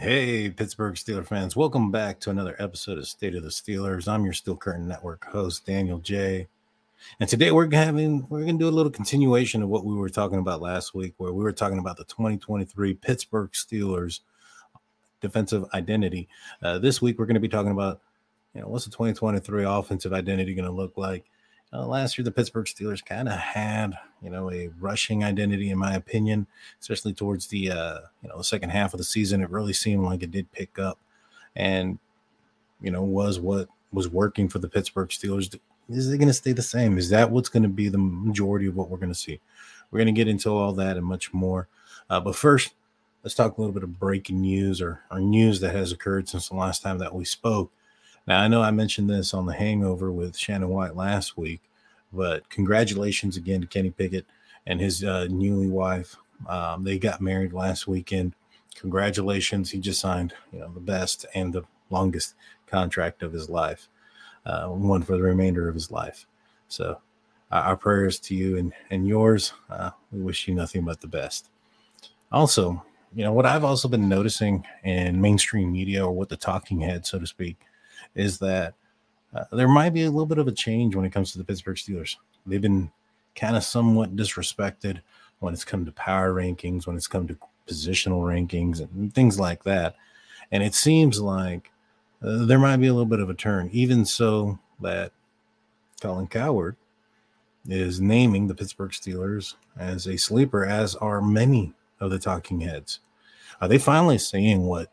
Hey, Pittsburgh Steelers fans. Welcome back to another episode of State of the Steelers. I'm your Steel Curtain Network host, Daniel Jay And today we're having we're to do a little continuation of what we were talking about last week, where we were talking about the 2023 Pittsburgh Steelers defensive identity. Uh, this week we're to be talking about, you know, what's the 2023 offensive identity to look like? Uh, last year, the Pittsburgh Steelers kind of had, you know, a rushing identity, in my opinion, especially towards the, uh, you know, the second half of the season. It really seemed like it did pick up, and you know, was what was working for the Pittsburgh Steelers. Is it going to stay the same? Is that what's going to be the majority of what we're going to see? We're going to get into all that and much more. Uh, but first, let's talk a little bit of breaking news or, or news that has occurred since the last time that we spoke. Now, I know I mentioned this on the hangover with Shannon White last week, but congratulations again to Kenny Pickett and his uh, newly wife. Um, they got married last weekend. Congratulations. He just signed, you know, the best and the longest contract of his life, uh, one for the remainder of his life. So, uh, our prayers to you and, and yours. Uh, we wish you nothing but the best. Also, you know, what I've also been noticing in mainstream media or what the talking head, so to speak, is that uh, there might be a little bit of a change when it comes to the Pittsburgh Steelers. They've been kind of somewhat disrespected when it's come to power rankings, when it's come to positional rankings, and things like that. And it seems like uh, there might be a little bit of a turn, even so that Colin Cowherd is naming the Pittsburgh Steelers as a sleeper, as are many of the talking heads. Are they finally saying what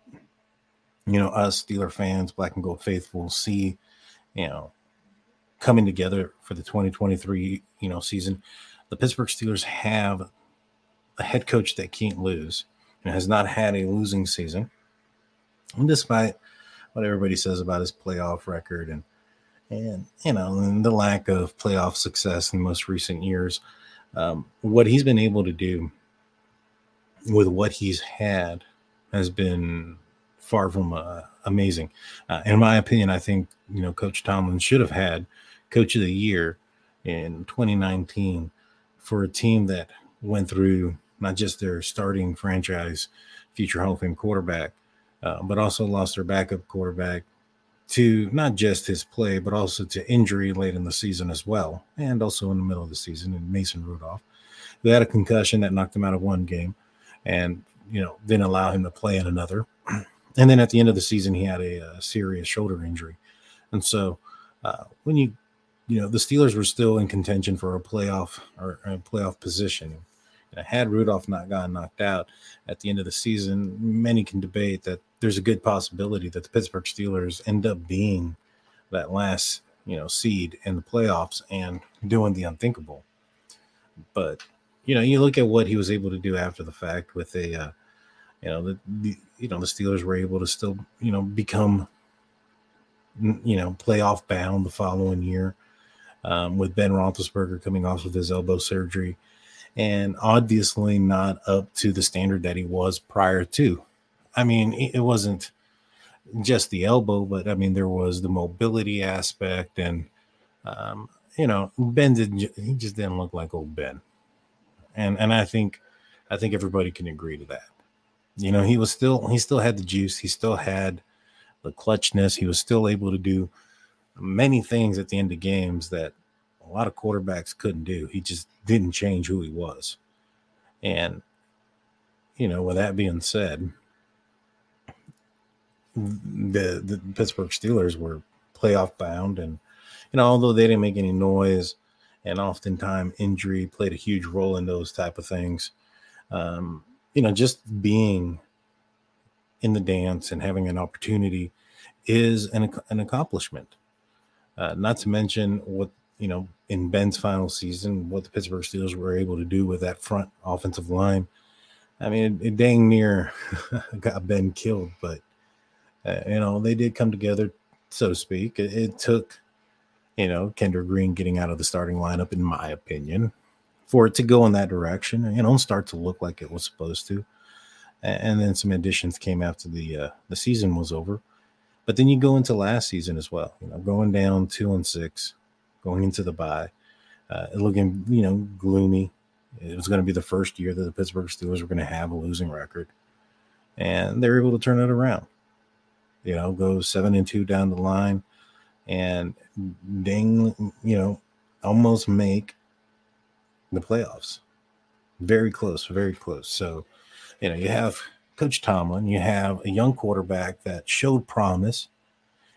you know, us Steeler fans, black and gold faithful, see, you know, coming together for the 2023, you know, season. The Pittsburgh Steelers have a head coach that can't lose and has not had a losing season. And despite what everybody says about his playoff record and and you know and the lack of playoff success in most recent years, um, what he's been able to do with what he's had has been far from uh, amazing. Uh, in my opinion, I think you know Coach Tomlin should have had Coach of the Year in 2019 for a team that went through not just their starting franchise, future Hall of Fame quarterback, uh, but also lost their backup quarterback, to not just his play, but also to injury late in the season as well, and also in the middle of the season in Mason Rudolph, who had a concussion that knocked him out of one game, and you know didn't allow him to play in another. And then at the end of the season, he had a, a serious shoulder injury, and so uh, when you you know the Steelers were still in contention for a playoff or a playoff position. had Rudolph not gotten knocked out at the end of the season, many can debate that there's a good possibility that the Pittsburgh Steelers end up being that last, you know, seed in the playoffs and doing the unthinkable. But you know, you look at what he was able to do after the fact with a, uh, you know, the, the you know the Steelers were able to still you know become you know playoff bound the following year um, with Ben Roethlisberger coming off of his elbow surgery and obviously not up to the standard that he was prior to I mean, it wasn't just the elbow, but I mean, there was the mobility aspect, and um, you know, Ben didn't he just didn't look like old Ben, and and I think I think everybody can agree to that. You know, he was still he still had the juice, he still had the clutchness, he was still able to do many things at the end of games that a lot of quarterbacks couldn't do. He just didn't change who he was, and you know, with that being said the the Pittsburgh Steelers were playoff bound, and you know although they didn't make any noise, and oftentimes injury played a huge role in those type of things. Um, you know, just being in the dance and having an opportunity is an an accomplishment. Uh, not to mention what you know in Ben's final season, what the Pittsburgh Steelers were able to do with that front offensive line. I mean, it, it dang near got Ben killed, but uh, you know, they did come together, so to speak. It, it took, you know, Kendrick Green getting out of the starting lineup, in my opinion, for it to go in that direction, you know, start to look like it was supposed to. And, and then some additions came after the uh, the season was over. But then you go into last season as well, you know, going down two and six, going into the bye, uh, looking, you know, gloomy. It was going to be the first year that the Pittsburgh Steelers were going to have a losing record. And they're able to turn it around you know, go seven and two down the line and ding, you know, almost make the playoffs. Very close, very close. So, you know, you have Coach Tomlin, you have a young quarterback that showed promise.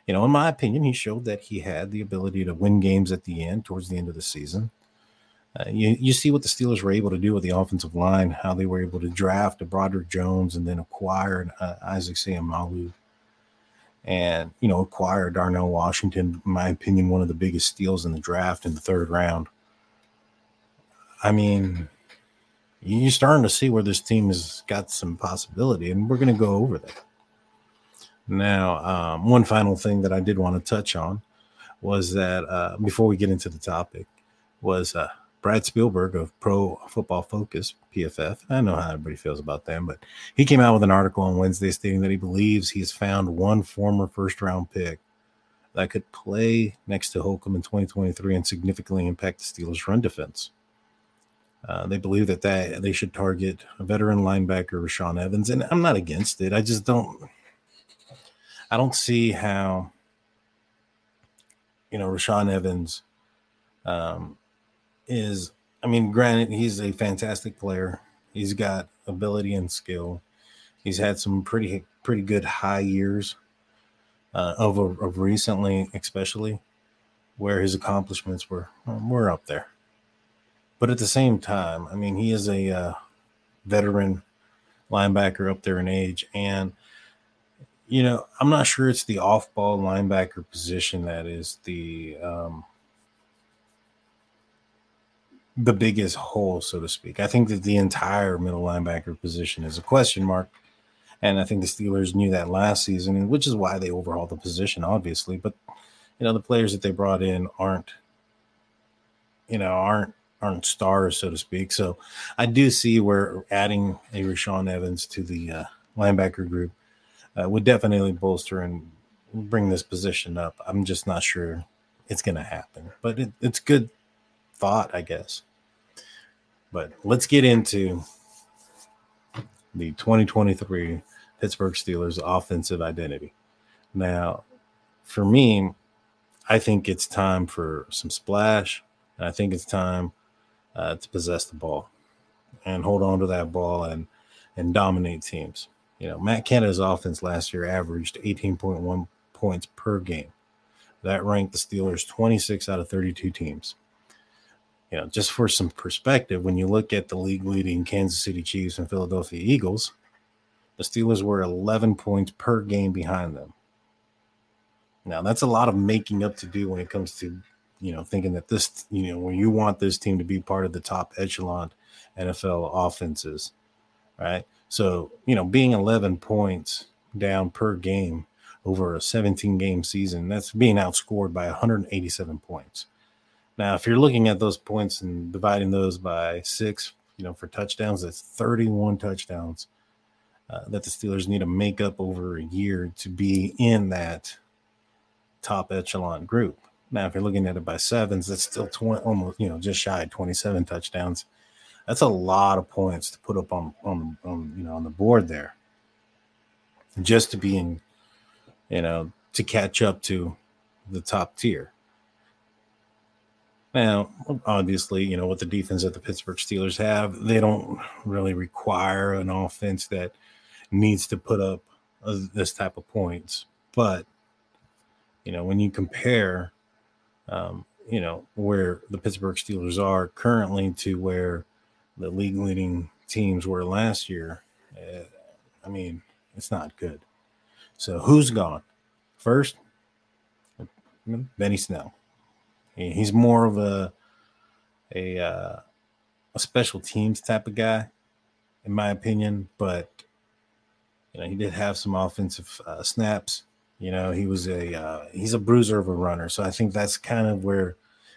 You know, in my opinion, he showed that he had the ability to win games at the end, towards the end of the season. Uh, you, you see what the Steelers were able to do with the offensive line, how they were able to draft a Broderick Jones and then acquire uh, Isaac Seumalo and you know acquire Darnell Washington, in my opinion, one of the biggest steals in the draft in the third round. I mean, you're starting to see where this team has got some possibility, and we're going to go over that. Now, um, one final thing that I did want to touch on was that uh, before we get into the topic, was uh, Brad Spielberg of Pro Football Focus, PFF. I know how everybody feels about them, but he came out with an article on Wednesday stating that he believes he has found one former first round pick that could play next to Holcomb in 2023 and significantly impact the Steelers' run defense. Uh, they believe that, that they should target a veteran linebacker, Rashaan Evans, and I'm not against it. I just don't, I don't see how, you know, Rashaan Evans um, is, I mean, granted, he's a fantastic player. He's got ability and skill. He's had some pretty pretty good high years uh, of of recently, especially where his accomplishments were were up there. But at the same time, I mean, he is a uh, veteran linebacker up there in age, and you know, I'm not sure it's the off-ball linebacker position that is the um, the biggest hole, so to speak. I think that the entire middle linebacker position is a question mark. And I think the Steelers knew that last season, which is why they overhauled the position, obviously. But you know, the players that they brought in aren't, you know, aren't aren't stars, so to speak. So I do see where adding a Rashaan Evans to the uh, linebacker group uh, would definitely bolster and bring this position up. I'm just not sure it's going to happen, but it, it's good thought, I guess. But let's get into the 2023 Pittsburgh Steelers offensive identity. Now, for me, I think it's time for some splash. And I think it's time uh, to possess the ball and hold on to that ball and and dominate teams. You know, Matt Canada's offense last year averaged 18.1 points per game. That ranked the Steelers 26 out of 32 teams. You know, just for some perspective, when you look at the league leading Kansas City Chiefs and Philadelphia Eagles, the Steelers were 11 points per game behind them. Now, that's a lot of making up to do when it comes to, you know, thinking that this, you know, when you want this team to be part of the top echelon NFL offenses, right? So, you know, being 11 points down per game over a 17 game season, that's being outscored by 187 points. Now, if you're looking at those points and dividing those by six, you know, for touchdowns, that's 31 touchdowns uh, that the Steelers need to make up over a year to be in that top echelon group. Now, if you're looking at it by sevens, that's still 20, almost, you know, just shy of 27 touchdowns. That's a lot of points to put up on, on, on you know, on the board there just to be in, you know, to catch up to the top tier. Now, obviously, you know, what the defense that the Pittsburgh Steelers have, they don't really require an offense that needs to put up uh, this type of points. But you know, when you compare, um, you know, where the Pittsburgh Steelers are currently to where the league leading teams were last year, uh, I mean, it's not good. So who's gone? First, Benny Snell. He's more of a a uh, a special teams type of guy, in my opinion. But you know, he did have some offensive uh, snaps. You know, he was a uh, he's a bruiser of a runner, so I think that's kind of where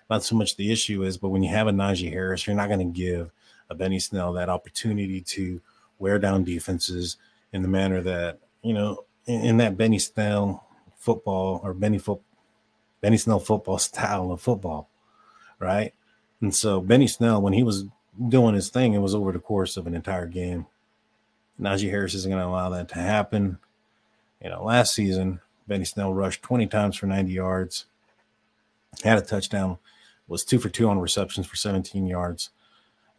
not so much the issue is. But when you have a Najee Harris, you're not going to give a Benny Snell that opportunity to wear down defenses in the manner that you know in, in that Benny Snell football or Benny foot Benny Snell football style of football, right? And so Benny Snell, when he was doing his thing, it was over the course of an entire game. Najee Harris isn't going to allow that to happen. You know, last season Benny Snell rushed 20 times for 90 yards, had a touchdown, was two for two on receptions for 17 yards.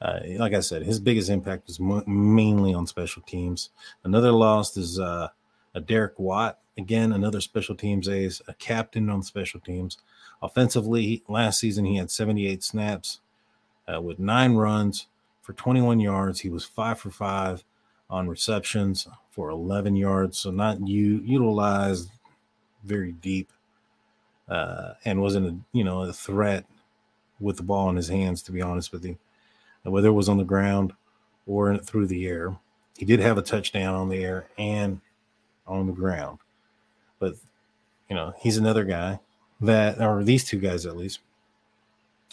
Uh, like I said, his biggest impact was mo- mainly on special teams. Another loss is uh, a Derek Watt. Again, another special teams ace, a captain on special teams. Offensively, last season he had 78 snaps uh, with nine runs for 21 yards. He was five for five on receptions for 11 yards. So not you utilized very deep uh, and wasn't a you know a threat with the ball in his hands. To be honest with you, whether it was on the ground or through the air, he did have a touchdown on the air and on the ground. But you know he's another guy that, or these two guys at least.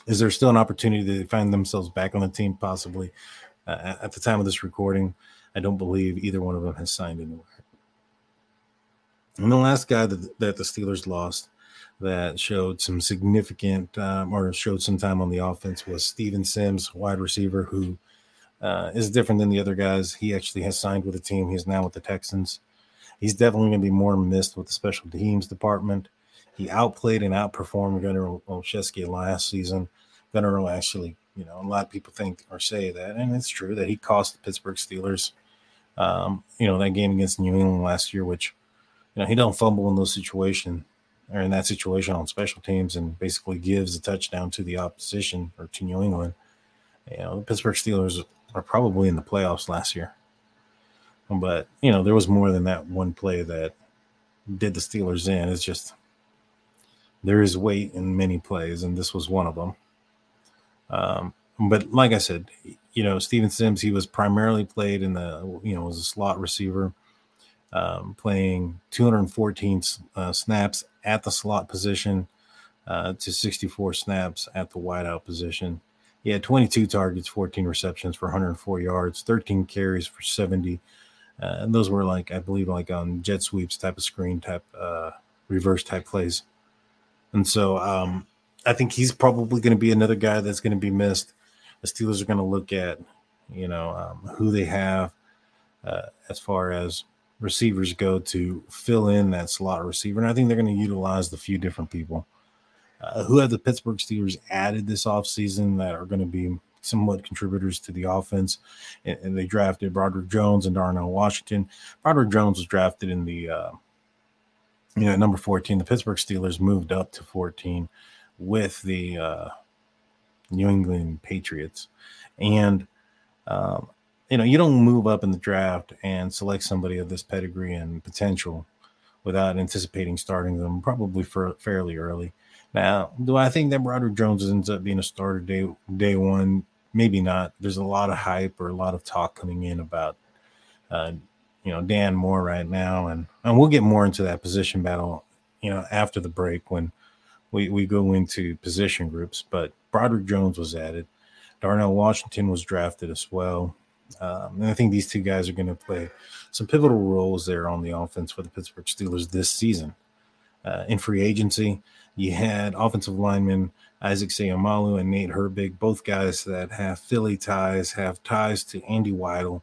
Is there still an opportunity to find themselves back on the team? Possibly. Uh, at the time of this recording, I don't believe either one of them has signed anywhere. And the last guy that, that the Steelers lost that showed some significant um, or showed some time on the offense was Steven Sims, wide receiver, who uh, is different than the other guys. He actually has signed with the team. He's now with the Texans. He's definitely going to be more missed with the special teams department. He outplayed and outperformed Gunnar Olszewski last season. Gunnar actually, you know, a lot of people think or say that, and it's true that he cost the Pittsburgh Steelers, um, you know, that game against New England last year, which you know, he don't fumble in those situations or in that situation on special teams and basically gives a touchdown to the opposition or to New England. You know, the Pittsburgh Steelers are probably in the playoffs last year. But, you know, there was more than that one play that did the Steelers in. It's just there is weight in many plays, and this was one of them. Um, but like I said, you know, Steven Sims, he was primarily played in the, you know, was a slot receiver um, playing 214 uh, snaps at the slot position uh, to 64 snaps at the wideout position. He had 22 targets, 14 receptions for 104 yards, 13 carries for 70. Uh, and those were like, I believe, like on jet sweeps type of screen type, uh, reverse type plays. And so um, I think he's probably going to be another guy that's going to be missed. The Steelers are going to look at, you know, um, who they have uh, as far as receivers go to fill in that slot receiver. And I think they're going to utilize the few different people. Uh, who have the Pittsburgh Steelers added this offseason that are going to be somewhat contributors to the offense? And, and, they drafted Broderick Jones and Darnell Washington. Broderick Jones was drafted in the, uh, you know, number 14. The Pittsburgh Steelers moved up to 14 with the uh, New England Patriots. And um, you know, you don't move up in the draft and select somebody of this pedigree and potential without anticipating starting them probably for fairly early. Now, do I think that Broderick Jones ends up being a starter day day one? Maybe not. There's a lot of hype or a lot of talk coming in about uh, you know Dan Moore right now, and and we'll get more into that position battle, you know, after the break when we we go into position groups. But Broderick Jones was added. Darnell Washington was drafted as well. Um, and I think these two guys are going to play some pivotal roles there on the offense for the Pittsburgh Steelers this season. Uh, in free agency, you had offensive lineman Isaac Seumalo and Nate Herbig, both guys that have Philly ties, have ties to Andy Weidl,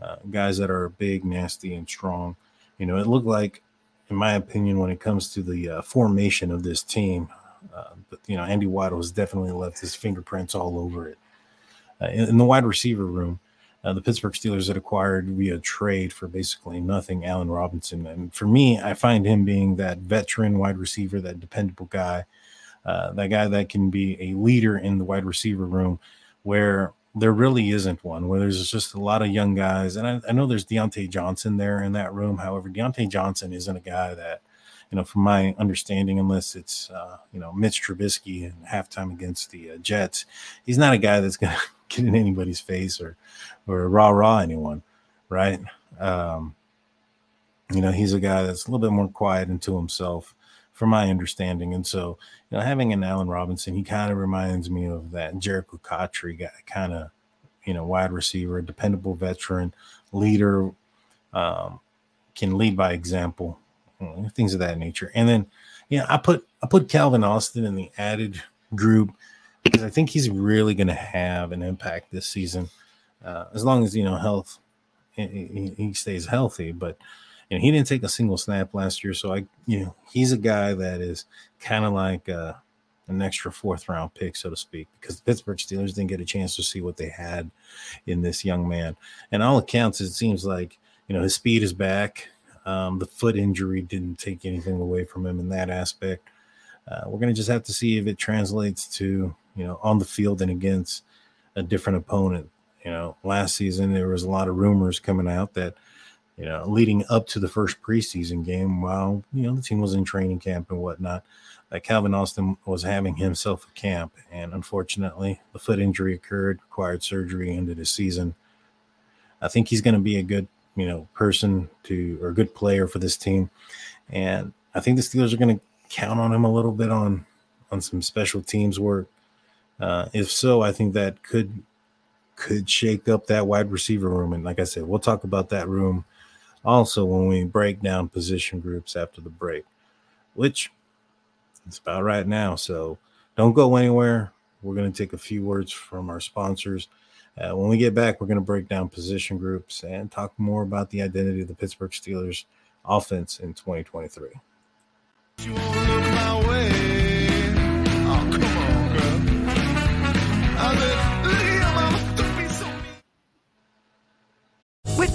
uh, guys that are big, nasty, and strong. You know, it looked like, in my opinion, when it comes to the uh, formation of this team, uh, but you know, Andy Weidl has definitely left his fingerprints all over it. Uh, in, in, the wide receiver room, uh, the Pittsburgh Steelers had acquired via trade for basically nothing Allen Robinson. And for me, I find him being that veteran wide receiver, that dependable guy, uh, that guy that can be a leader in the wide receiver room where there really isn't one, where there's just a lot of young guys. And I, I know there's Diontae Johnson there in that room. However, Diontae Johnson isn't a guy that, you know, from my understanding, unless it's, uh, you know, Mitch Trubisky in halftime against the uh, Jets, he's not a guy that's going to get in anybody's face or or rah rah anyone, right? Um, you know, he's a guy that's a little bit more quiet and to himself, from my understanding. And so, you know, having an Allen Robinson, he kind of reminds me of that Jerricho Cotchery guy, kind of, you know, wide receiver, dependable veteran, leader, um, can lead by example, things of that nature. And then, yeah, I put I put Calvin Austin in the added group because I think he's really going to have an impact this season, uh, as long as you know health, he, he, stays healthy. But you know, he didn't take a single snap last year, so I, you know, he's a guy that is kind of like uh, an extra fourth round pick, so to speak, because the Pittsburgh Steelers didn't get a chance to see what they had in this young man. And all accounts, it seems like you know his speed is back. Um, the foot injury didn't take anything away from him in that aspect. Uh, we're going to just have to see if it translates to you know, on the field and against a different opponent. You know, last season there was a lot of rumors coming out that, you know, leading up to the first preseason game, while you know the team was in training camp and whatnot, that Calvin Austin was having himself a camp, and unfortunately, the foot injury occurred, required surgery, ended his season. I think he's going to be a good, you know, person to or a good player for this team, and I think the Steelers are going to count on him a little bit on on some special teams work uh, if so, I think that could could shake up that wide receiver room. And like I said, we'll talk about that room also when we break down position groups after the break, which it's about right now. So don't go anywhere. We're going to take a few words from our sponsors. Uh, when we get back, we're going to break down position groups and talk more about the identity of the Pittsburgh Steelers offense in 2023.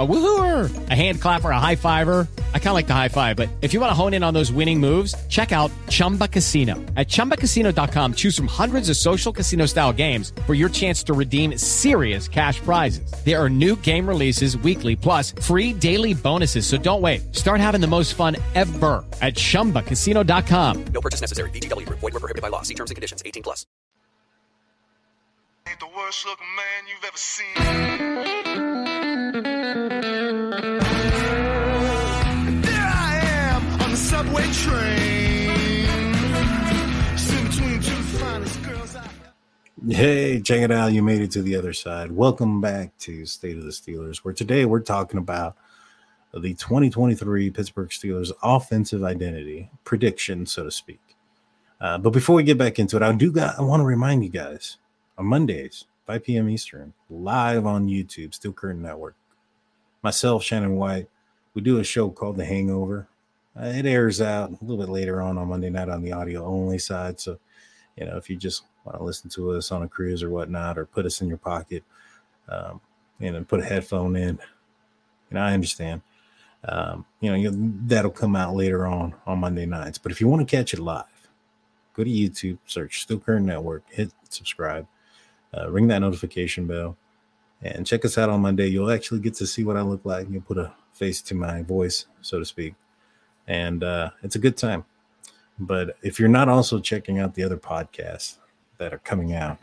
A woohooer, a hand clapper, a high fiver. I kind of like the high five, but if you want to hone in on those winning moves, check out Chumba Casino. At ChumbaCasino.com, choose from hundreds of social casino style games for your chance to redeem serious cash prizes. There are new game releases weekly, plus free daily bonuses. So don't wait. Start having the most fun ever at ChumbaCasino.com. No purchase necessary. VGW Group. Void where prohibited by law. See terms and conditions. 18 plus. Ain't the worst looking man you've ever seen. Hey, check it out. You made it to the other side. Welcome back to State of the Steelers, where today we're talking about the 2023 Pittsburgh Steelers offensive identity prediction, so to speak. Uh, but before we get back into it, I do got I want to remind you guys on Mondays, 5 p.m. Eastern, live on YouTube, Steel Curtain Network. Myself, Shannon White, we do a show called The Hangover. Uh, it airs out a little bit later on on Monday night on the audio only side. So, you know, if you just want to listen to us on a cruise or whatnot, or put us in your pocket, um, and then put a headphone in, and I understand. Um, you know, you, that'll come out later on on Monday nights. But if you want to catch it live, go to YouTube, search Steel Curtain Network, hit subscribe, uh, ring that notification bell, and check us out on Monday. You'll actually get to see what I look like. You'll put a face to my voice, so to speak, and uh, it's a good time. But if you're not also checking out the other podcasts that are coming out,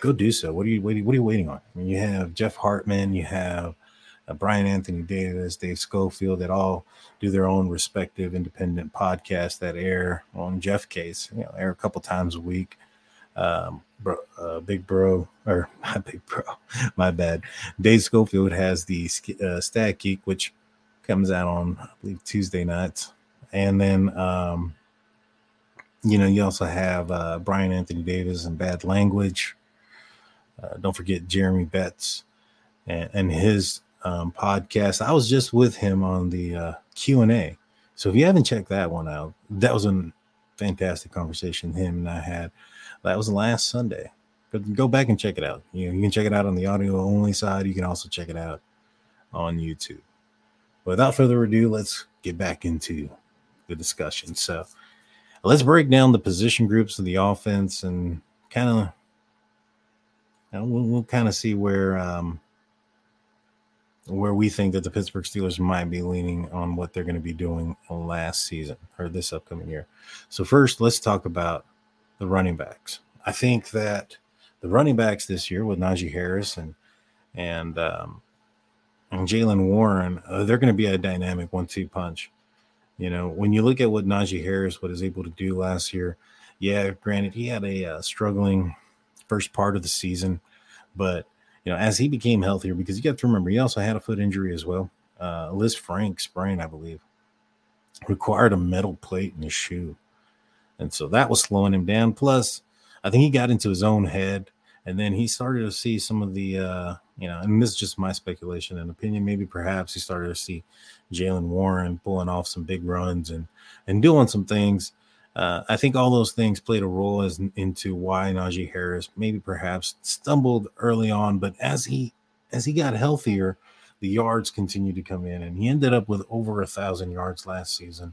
go do so. What are you waiting? What are you waiting on? I mean, you have Jeff Hartman, you have uh, Brian Anthony Davis, Dave Schofield, that all do their own respective independent podcasts that air on Jeff case, you know, air a couple times a week. Um, bro, uh, Big Bro, or my Big Bro, my bad. Dave Schofield has the uh, Stat Geek, which comes out on, I believe, Tuesday nights. And then, um, you know, you also have uh, Brian Anthony Davis and Bad Language. Uh, don't forget Jeremy Betts and, and his um, podcast. I was just with him on the uh, Q and A. So if you haven't checked that one out, that was a fantastic conversation him and I had. That was last Sunday. But go back and check it out. You know, you can check it out on the audio only side. You can also check it out on YouTube. Without further ado, let's get back into the discussion. So let's break down the position groups of the offense and kind of we'll, we'll kind of see where um, where we think that the Pittsburgh Steelers might be leaning on what they're going to be doing last season or this upcoming year. So first, let's talk about the running backs. I think that the running backs this year with Najee Harris and and um, and Jaylen Warren, uh, they're going to be a dynamic one-two punch. You know, when you look at what Najee Harris was able to do last year, yeah, granted he had a uh, struggling first part of the season, but you know, as he became healthier, because you have to remember he also had a foot injury as well. Uh, Lisfranc sprain, I believe, required a metal plate in his shoe, and so that was slowing him down. Plus, I think he got into his own head, and then he started to see some of the, uh, you know, and this is just my speculation and opinion. Maybe perhaps he started to see Jaylen Warren pulling off some big runs and and doing some things. Uh, I think all those things played a role as into why Najee Harris maybe perhaps stumbled early on, but as he as he got healthier, the yards continued to come in, and he ended up with over a thousand yards last season,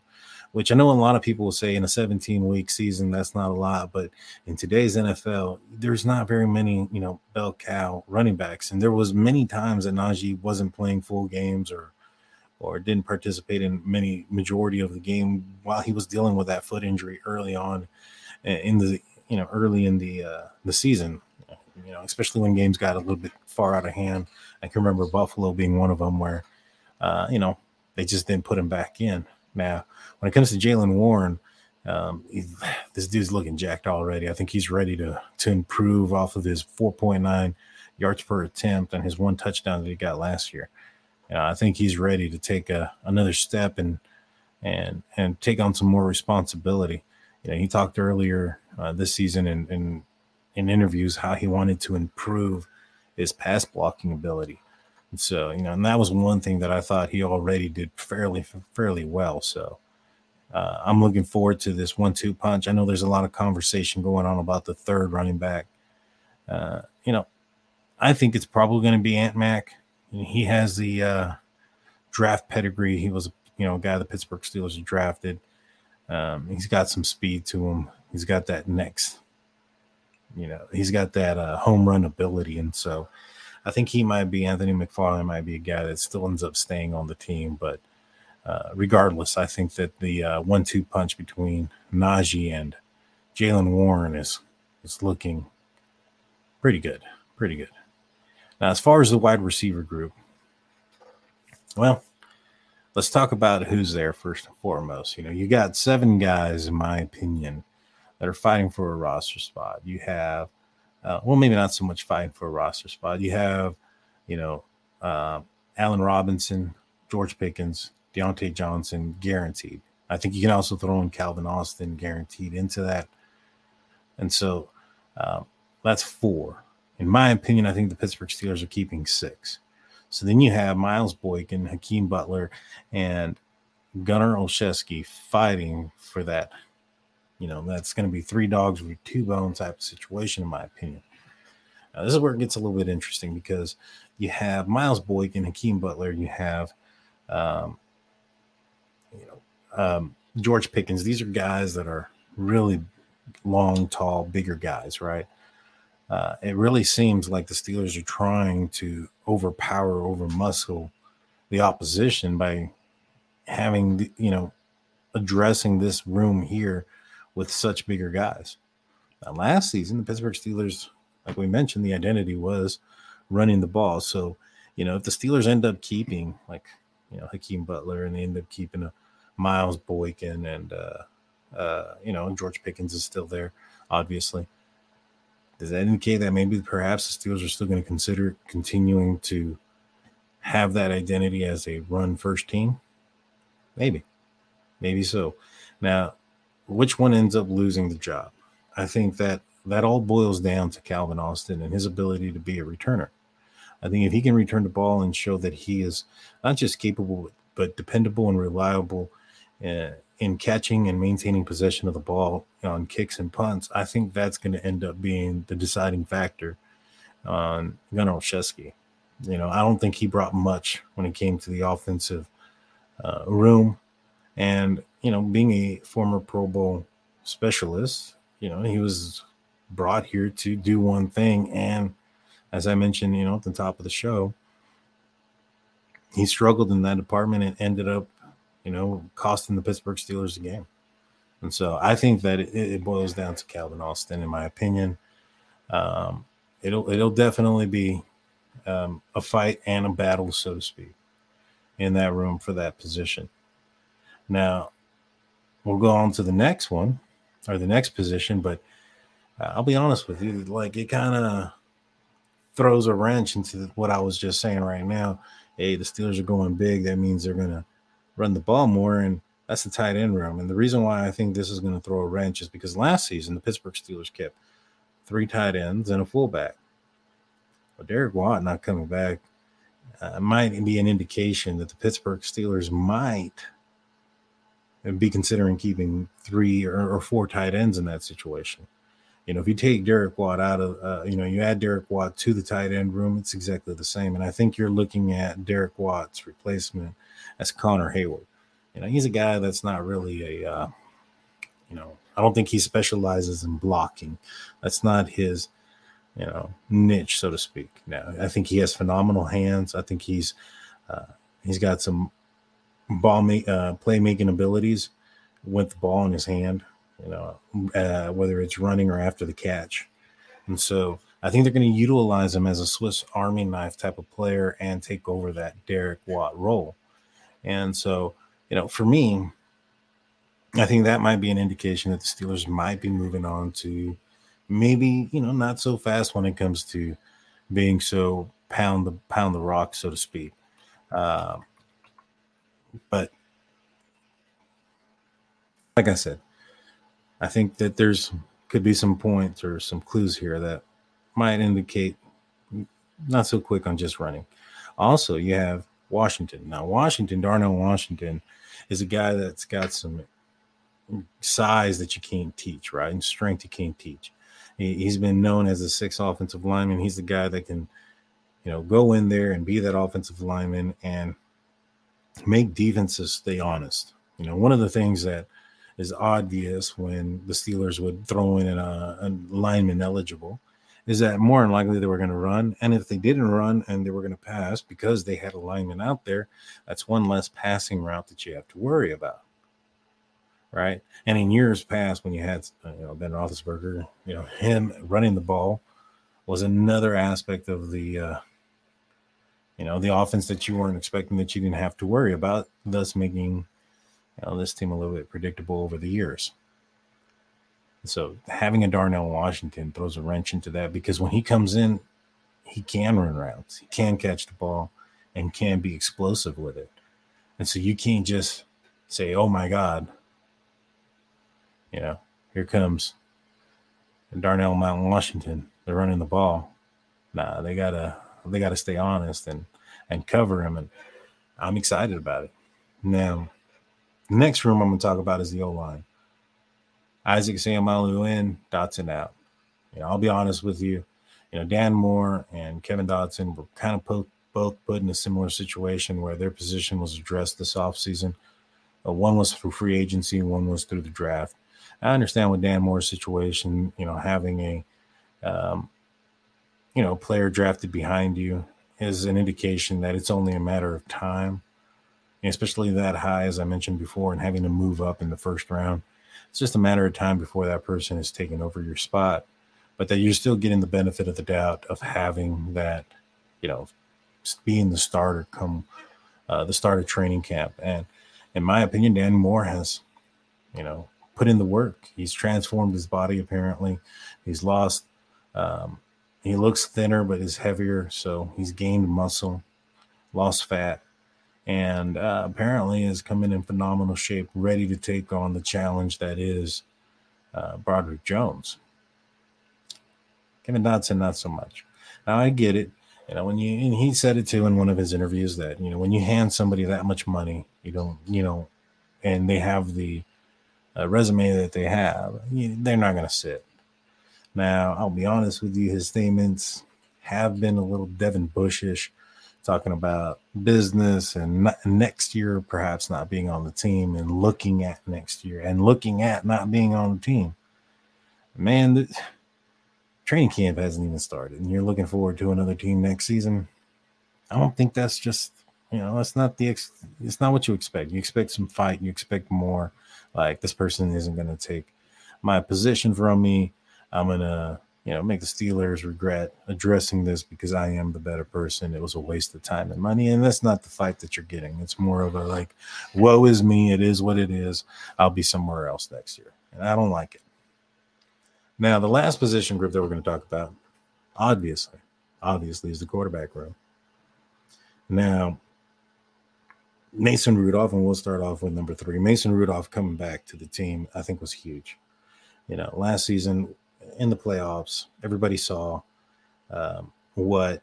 which I know a lot of people will say in a 17 week season that's not a lot, but in today's NFL, there's not very many you know bell cow running backs, and there was many times that Najee wasn't playing full games or or didn't participate in many majority of the game while he was dealing with that foot injury early on in the you know early in the uh, the season. You know, especially when games got a little bit far out of hand. I can remember Buffalo being one of them where, uh, you know, they just didn't put him back in. Now, when it comes to Jaylen Warren, um, this dude's looking jacked already. I think he's ready to to improve off of his 4.9 yards per attempt and his one touchdown that he got last year. Know, I think he's ready to take a, another step and and and take on some more responsibility. You know, he talked earlier uh, this season in, in in interviews how he wanted to improve his pass blocking ability. And so, you know, and that was one thing that I thought he already did fairly fairly well. So, uh, I'm looking forward to this one-two punch. I know there's a lot of conversation going on about the third running back. Uh, you know, I think it's probably going to be Ant Mac. He has the uh, draft pedigree. He was, you know, a guy the Pittsburgh Steelers drafted. Um, he's got some speed to him. He's got that next, you know, he's got that uh, home run ability, and so I think he might be Anthony McFarland might be a guy that still ends up staying on the team. But uh, regardless, I think that the uh, one-two punch between Najee and Jaylen Warren is is looking pretty good, pretty good. Now, as far as the wide receiver group, well, let's talk about who's there first and foremost. You know, you got seven guys, in my opinion, that are fighting for a roster spot. You have, uh, well, maybe not so much fighting for a roster spot. You have, you know, uh, Allen Robinson, George Pickens, Diontae Johnson, guaranteed. I think you can also throw in Calvin Austin, guaranteed into that. And so uh, that's four. In my opinion, I think the Pittsburgh Steelers are keeping six. So then you have Miles Boykin, Hakeem Butler, and Gunnar Olszewski fighting for that. You know, that's going to be three dogs with two bones type of situation, in my opinion. Now, this is where it gets a little bit interesting because you have Miles Boykin, Hakeem Butler, you have, um, you know, um, George Pickens. These are guys that are really long, tall, bigger guys, right? Uh, it really seems like the Steelers are trying to overpower, over muscle the opposition by having, the, you know, addressing this room here with such bigger guys. Now, last season, the Pittsburgh Steelers, like we mentioned, the identity was running the ball. So, you know, if the Steelers end up keeping like, you know, Hakeem Butler and they end up keeping a Miles Boykin and, uh, uh, you know, George Pickens is still there, obviously does that indicate that maybe perhaps the Steelers are still going to consider continuing to have that identity as a run first team? Maybe, maybe so. Now, which one ends up losing the job? I think that that all boils down to Calvin Austin and his ability to be a returner. I think if he can return the ball and show that he is not just capable but dependable and reliable uh, in catching and maintaining possession of the ball on kicks and punts, I think that's going to end up being the deciding factor on Gunnar Olszewski. You know, I don't think he brought much when it came to the offensive uh, room. And, you know, being a former Pro Bowl specialist, you know, he was brought here to do one thing. And as I mentioned, you know, at the top of the show, he struggled in that department and ended up you know, costing the Pittsburgh Steelers a game. And so I think that it, it boils down to Calvin Austin, in my opinion. Um, it'll it'll definitely be um, a fight and a battle, so to speak, in that room for that position. Now, we'll go on to the next one or the next position, but uh, I'll be honest with you, like it kind of throws a wrench into what I was just saying right now. Hey, the Steelers are going big. That means they're gonna run the ball more, and that's the tight end room. And the reason why I think this is going to throw a wrench is because last season the Pittsburgh Steelers kept three tight ends and a fullback. But Derek Watt not coming back uh, might be an indication that the Pittsburgh Steelers might be considering keeping three or, or four tight ends in that situation. You know, if you take Derek Watt out of, uh, you know, you add Derek Watt to the tight end room, it's exactly the same. And I think you're looking at Derek Watt's replacement as Connor Heyward. You know, he's a guy that's not really a, uh, you know, I don't think he specializes in blocking. That's not his, you know, niche, so to speak. Now, I think he has phenomenal hands. I think he's, uh, he's got some ball make, uh, playmaking abilities with the ball in his hand. You know, uh, whether it's running or after the catch. And so I think they're going to utilize him as a Swiss Army knife type of player and take over that Derek Watt role. And so, you know, for me, I think that might be an indication that the Steelers might be moving on to maybe, you know, not so fast when it comes to being so pound the pound the rock, so to speak. Uh, but like I said, I think that there's could be some points or some clues here that might indicate not so quick on just running. Also, you have Washington. Now, Washington, Darnell Washington, is a guy that's got some size that you can't teach, right? And strength you can't teach. He, has been known as a six offensive lineman. He's the guy that can, you know, go in there and be that offensive lineman and make defenses stay honest. You know, one of the things that is obvious when the Steelers would throw in a, a lineman eligible is that more than likely they were going to run. And if they didn't run and they were going to pass because they had a lineman out there, that's one less passing route that you have to worry about. Right. And in years past, when you had uh, you know Ben Roethlisberger, you know him running the ball was another aspect of the uh, you know the offense that you weren't expecting that you didn't have to worry about, thus making you know this team a little bit predictable over the years. So having a Darnell Washington throws a wrench into that because when he comes in, he can run routes, he can catch the ball, and can be explosive with it. And so you can't just say, "Oh my God," you know, here comes Darnell Mountain Washington. They're running the ball. Nah, they gotta they gotta stay honest and and cover him. And I'm excited about it. Now, next room I'm gonna talk about is the O line. Isaac Seumalo in, Dotson out. You know, I'll be honest with you. You know, Dan Moore and Kevin Dotson were kind of po- both put in a similar situation where their position was addressed this offseason. Uh, one was through free agency, one was through the draft. I understand with Dan Moore's situation, you know, having a, um, you know, player drafted behind you is an indication that it's only a matter of time, especially that high, as I mentioned before, and having to move up in the first round. It's just a matter of time before that person is taking over your spot, but that you're still getting the benefit of the doubt of having that, you know, being the starter come uh, the start of training camp. And in my opinion, Dan Moore has, you know, put in the work. He's transformed his body apparently. He's lost. Um, he looks thinner, but is heavier. So he's gained muscle, lost fat and uh, apparently is coming in phenomenal shape, ready to take on the challenge that is uh, Broderick Jones. Kevin Dotson, not so much. Now I get it. You know, when you and he said it too in one of his interviews that you know when you hand somebody that much money, you don't, you know, and they have the uh, resume that they have, you, they're not going to sit. Now I'll be honest with you, his statements have been a little Devin Bushish talking about business and next year perhaps not being on the team and looking at next year and looking at not being on the team. Man, the training camp hasn't even started and you're looking forward to another team next season. I don't think that's just, you know, that's not the, ex- it's not what you expect. You expect some fight, you expect more. Like this person isn't going to take my position from me. I'm going to, you know, make the Steelers regret addressing this because I am the better person. It was a waste of time and money. And that's not the fight that you're getting. It's more of a like, woe is me. It is what it is. I'll be somewhere else next year. And I don't like it. Now, the last position group that we're going to talk about, obviously, obviously, is the quarterback room. Now, Mason Rudolph, and we'll start off with number three. Mason Rudolph coming back to the team, I think was huge. You know, last season in the playoffs, everybody saw um, what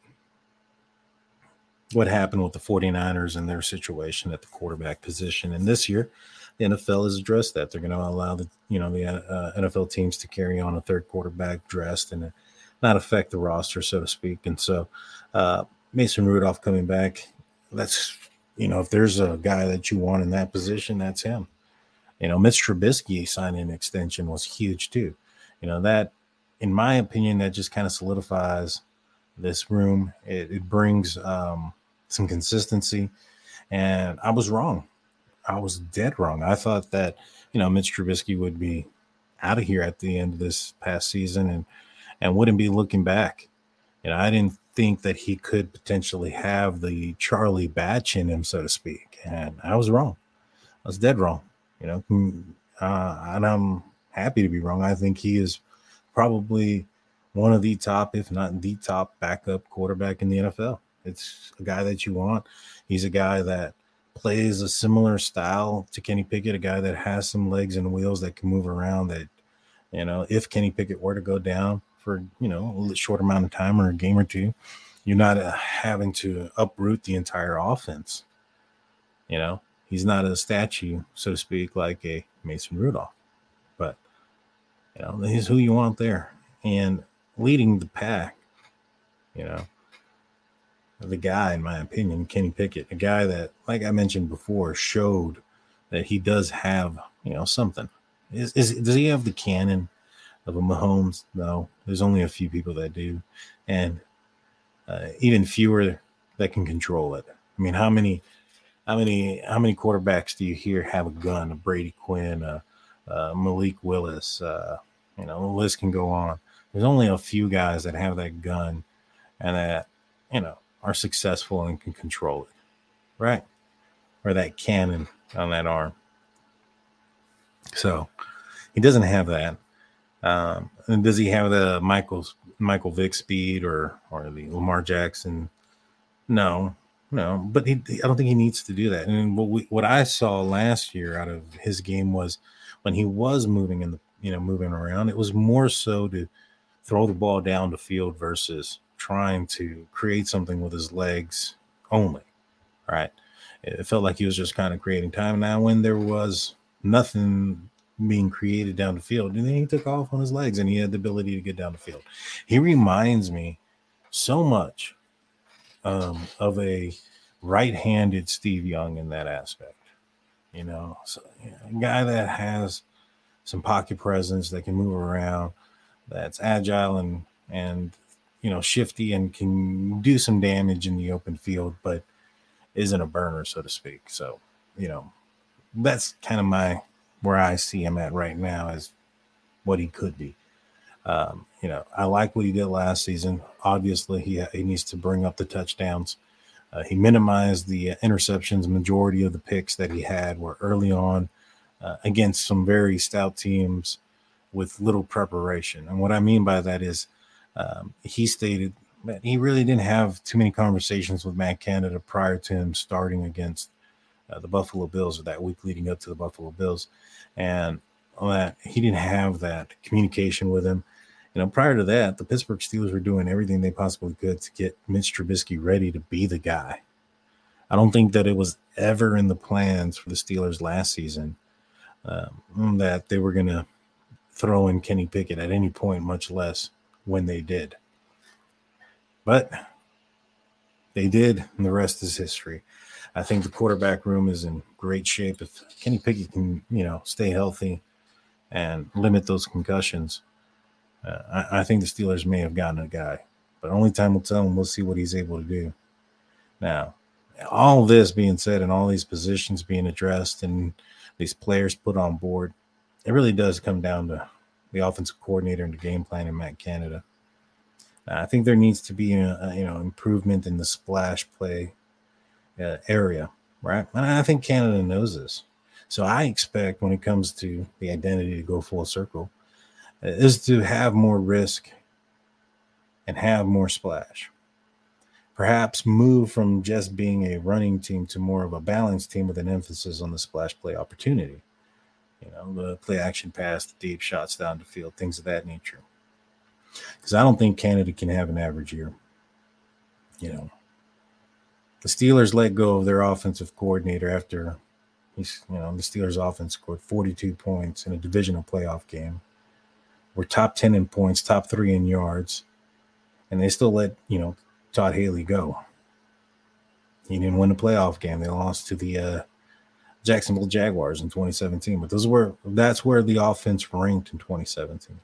what happened with the 49ers and their situation at the quarterback position. And this year, the NFL has addressed that. They're going to allow the you know the uh, NFL teams to carry on a third quarterback dressed and not affect the roster, so to speak. And so uh, Mason Rudolph coming back, that's you know if there's a guy that you want in that position, that's him. You know, Mitch Trubisky signing an extension was huge too. You know that in my opinion, that just kind of solidifies this room. It, it brings um, some consistency. And I was wrong. I was dead wrong. I thought that, you know, Mitch Trubisky would be out of here at the end of this past season and and wouldn't be looking back. You know, I didn't think that he could potentially have the Charlie Batch in him, so to speak, and I was wrong. I was dead wrong. You know, mm, uh, and I'm happy to be wrong. I think he is probably one of the top, if not the top, backup quarterback in the NFL. It's a guy that you want. He's a guy that plays a similar style to Kenny Pickett, a guy that has some legs and wheels that can move around. That, you know, if Kenny Pickett were to go down for, you know, a short amount of time or a game or two, you're not uh, having to uproot the entire offense. You know, he's not a statue, so to speak, like a Mason Rudolph, you know, he's who you want there. And leading the pack, you know, the guy, in my opinion, Kenny Pickett, a guy that, like I mentioned before, showed that he does have, you know, something. Is, is does he have the cannon of a Mahomes? No, there's only a few people that do, and uh, even fewer that can control it. I mean, how many, how many, how many quarterbacks do you hear have a gun? A Brady Quinn, a, a Malik Willis, uh, you know, the list can go on. There's only a few guys that have that gun, and that, you know, are successful and can control it, right? Or that cannon on that arm. So he doesn't have that. Um, and does he have the Michael's Michael Vick speed or or the Lamar Jackson? No, no. But he, I don't think he needs to do that. And what we, what I saw last year out of his game was when he was moving in the you know moving around, it was more so to throw the ball down the field versus trying to create something with his legs only. Right. It felt like he was just kind of creating time. Now, when there was nothing being created down the field, and then he took off on his legs and he had the ability to get down the field. He reminds me so much um, of a right handed Steve Young in that aspect. You know, so, you know, a guy that has some pocket presence that can move around, that's agile and and you know, shifty and can do some damage in the open field, but isn't a burner, so to speak. So, you know, that's kind of my where I see him at right now is what he could be. Um, you know, I like what he did last season. Obviously, he he needs to bring up the touchdowns. Uh, he minimized the interceptions. Majority of the picks that he had were early on uh, against some very stout teams with little preparation. And what I mean by that is um, he stated that he really didn't have too many conversations with Matt Canada prior to him starting against uh, the Buffalo Bills or that week leading up to the Buffalo Bills, and that he didn't have that communication with him. You know, prior to that, the Pittsburgh Steelers were doing everything they possibly could to get Mitch Trubisky ready to be the guy. I don't think that it was ever in the plans for the Steelers last season um, that they were going to throw in Kenny Pickett at any point, much less when they did. But they did, and the rest is history. I think the quarterback room is in great shape. If Kenny Pickett can, you know, stay healthy and limit those concussions, uh, I, I, think the Steelers may have gotten a guy. But only time will tell, and we'll see what he's able to do. Now, all this being said, and all these positions being addressed, and these players put on board, it really does come down to the offensive coordinator and the game plan in Matt Canada. Uh, I think there needs to be a, a, you know improvement in the splash play uh, area, right? And I think Canada knows this. So I expect when it comes to the identity to go full circle uh, is to have more risk and have more splash. Perhaps move from just being a running team to more of a balanced team with an emphasis on the splash play opportunity you know, the play action pass, the deep shots down the field, things of that nature. Because I don't think Canada can have an average year. You know, the Steelers let go of their offensive coordinator after he's, you know, the Steelers offense scored 42 points in a divisional playoff game. We're top 10 in points, top three in yards, and they still let, you know, Todd Haley go. He didn't win the playoff game. They lost to the uh, Jacksonville Jaguars in 2017. But those were that's where the offense ranked in 2017.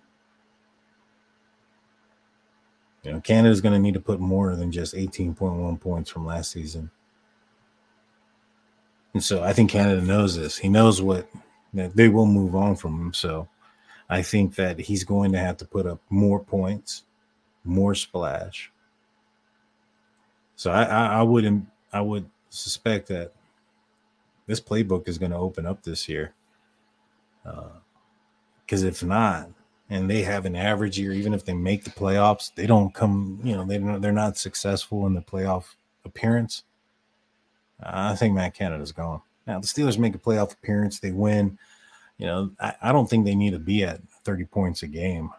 You know, Canada's going to need to put more than just 18.1 points from last season. And so I think Canada knows this. He knows what that they will move on from him. So I think that he's going to have to put up more points, more splash. So I, I, I wouldn't I would suspect that this playbook is going to open up this year. Because uh, if not, and they have an average year, even if they make the playoffs, they don't come. You know, they don't, they're not successful in the playoff appearance. I think Matt Canada's gone. Now the Steelers make a playoff appearance, they win. You know, I, I don't think they need to be at 30 points a game.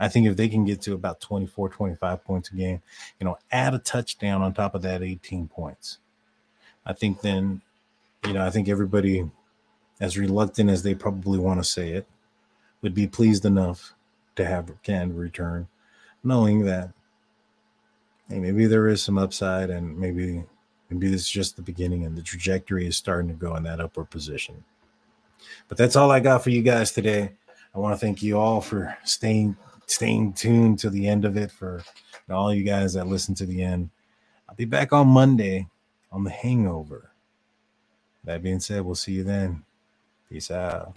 I think if they can get to about 24, 25 points a game, you know, add a touchdown on top of that 18 points. I think then, you know, I think everybody, as reluctant as they probably want to say it, would be pleased enough to have Can return, knowing that hey, maybe there is some upside and maybe maybe this is just the beginning and the trajectory is starting to go in that upward position. But that's all I got for you guys today. I want to thank you all for staying staying tuned to the end of it for all you guys that listen to the end. I'll be back on Monday on the hangover. That being said, we'll see you then. Peace out.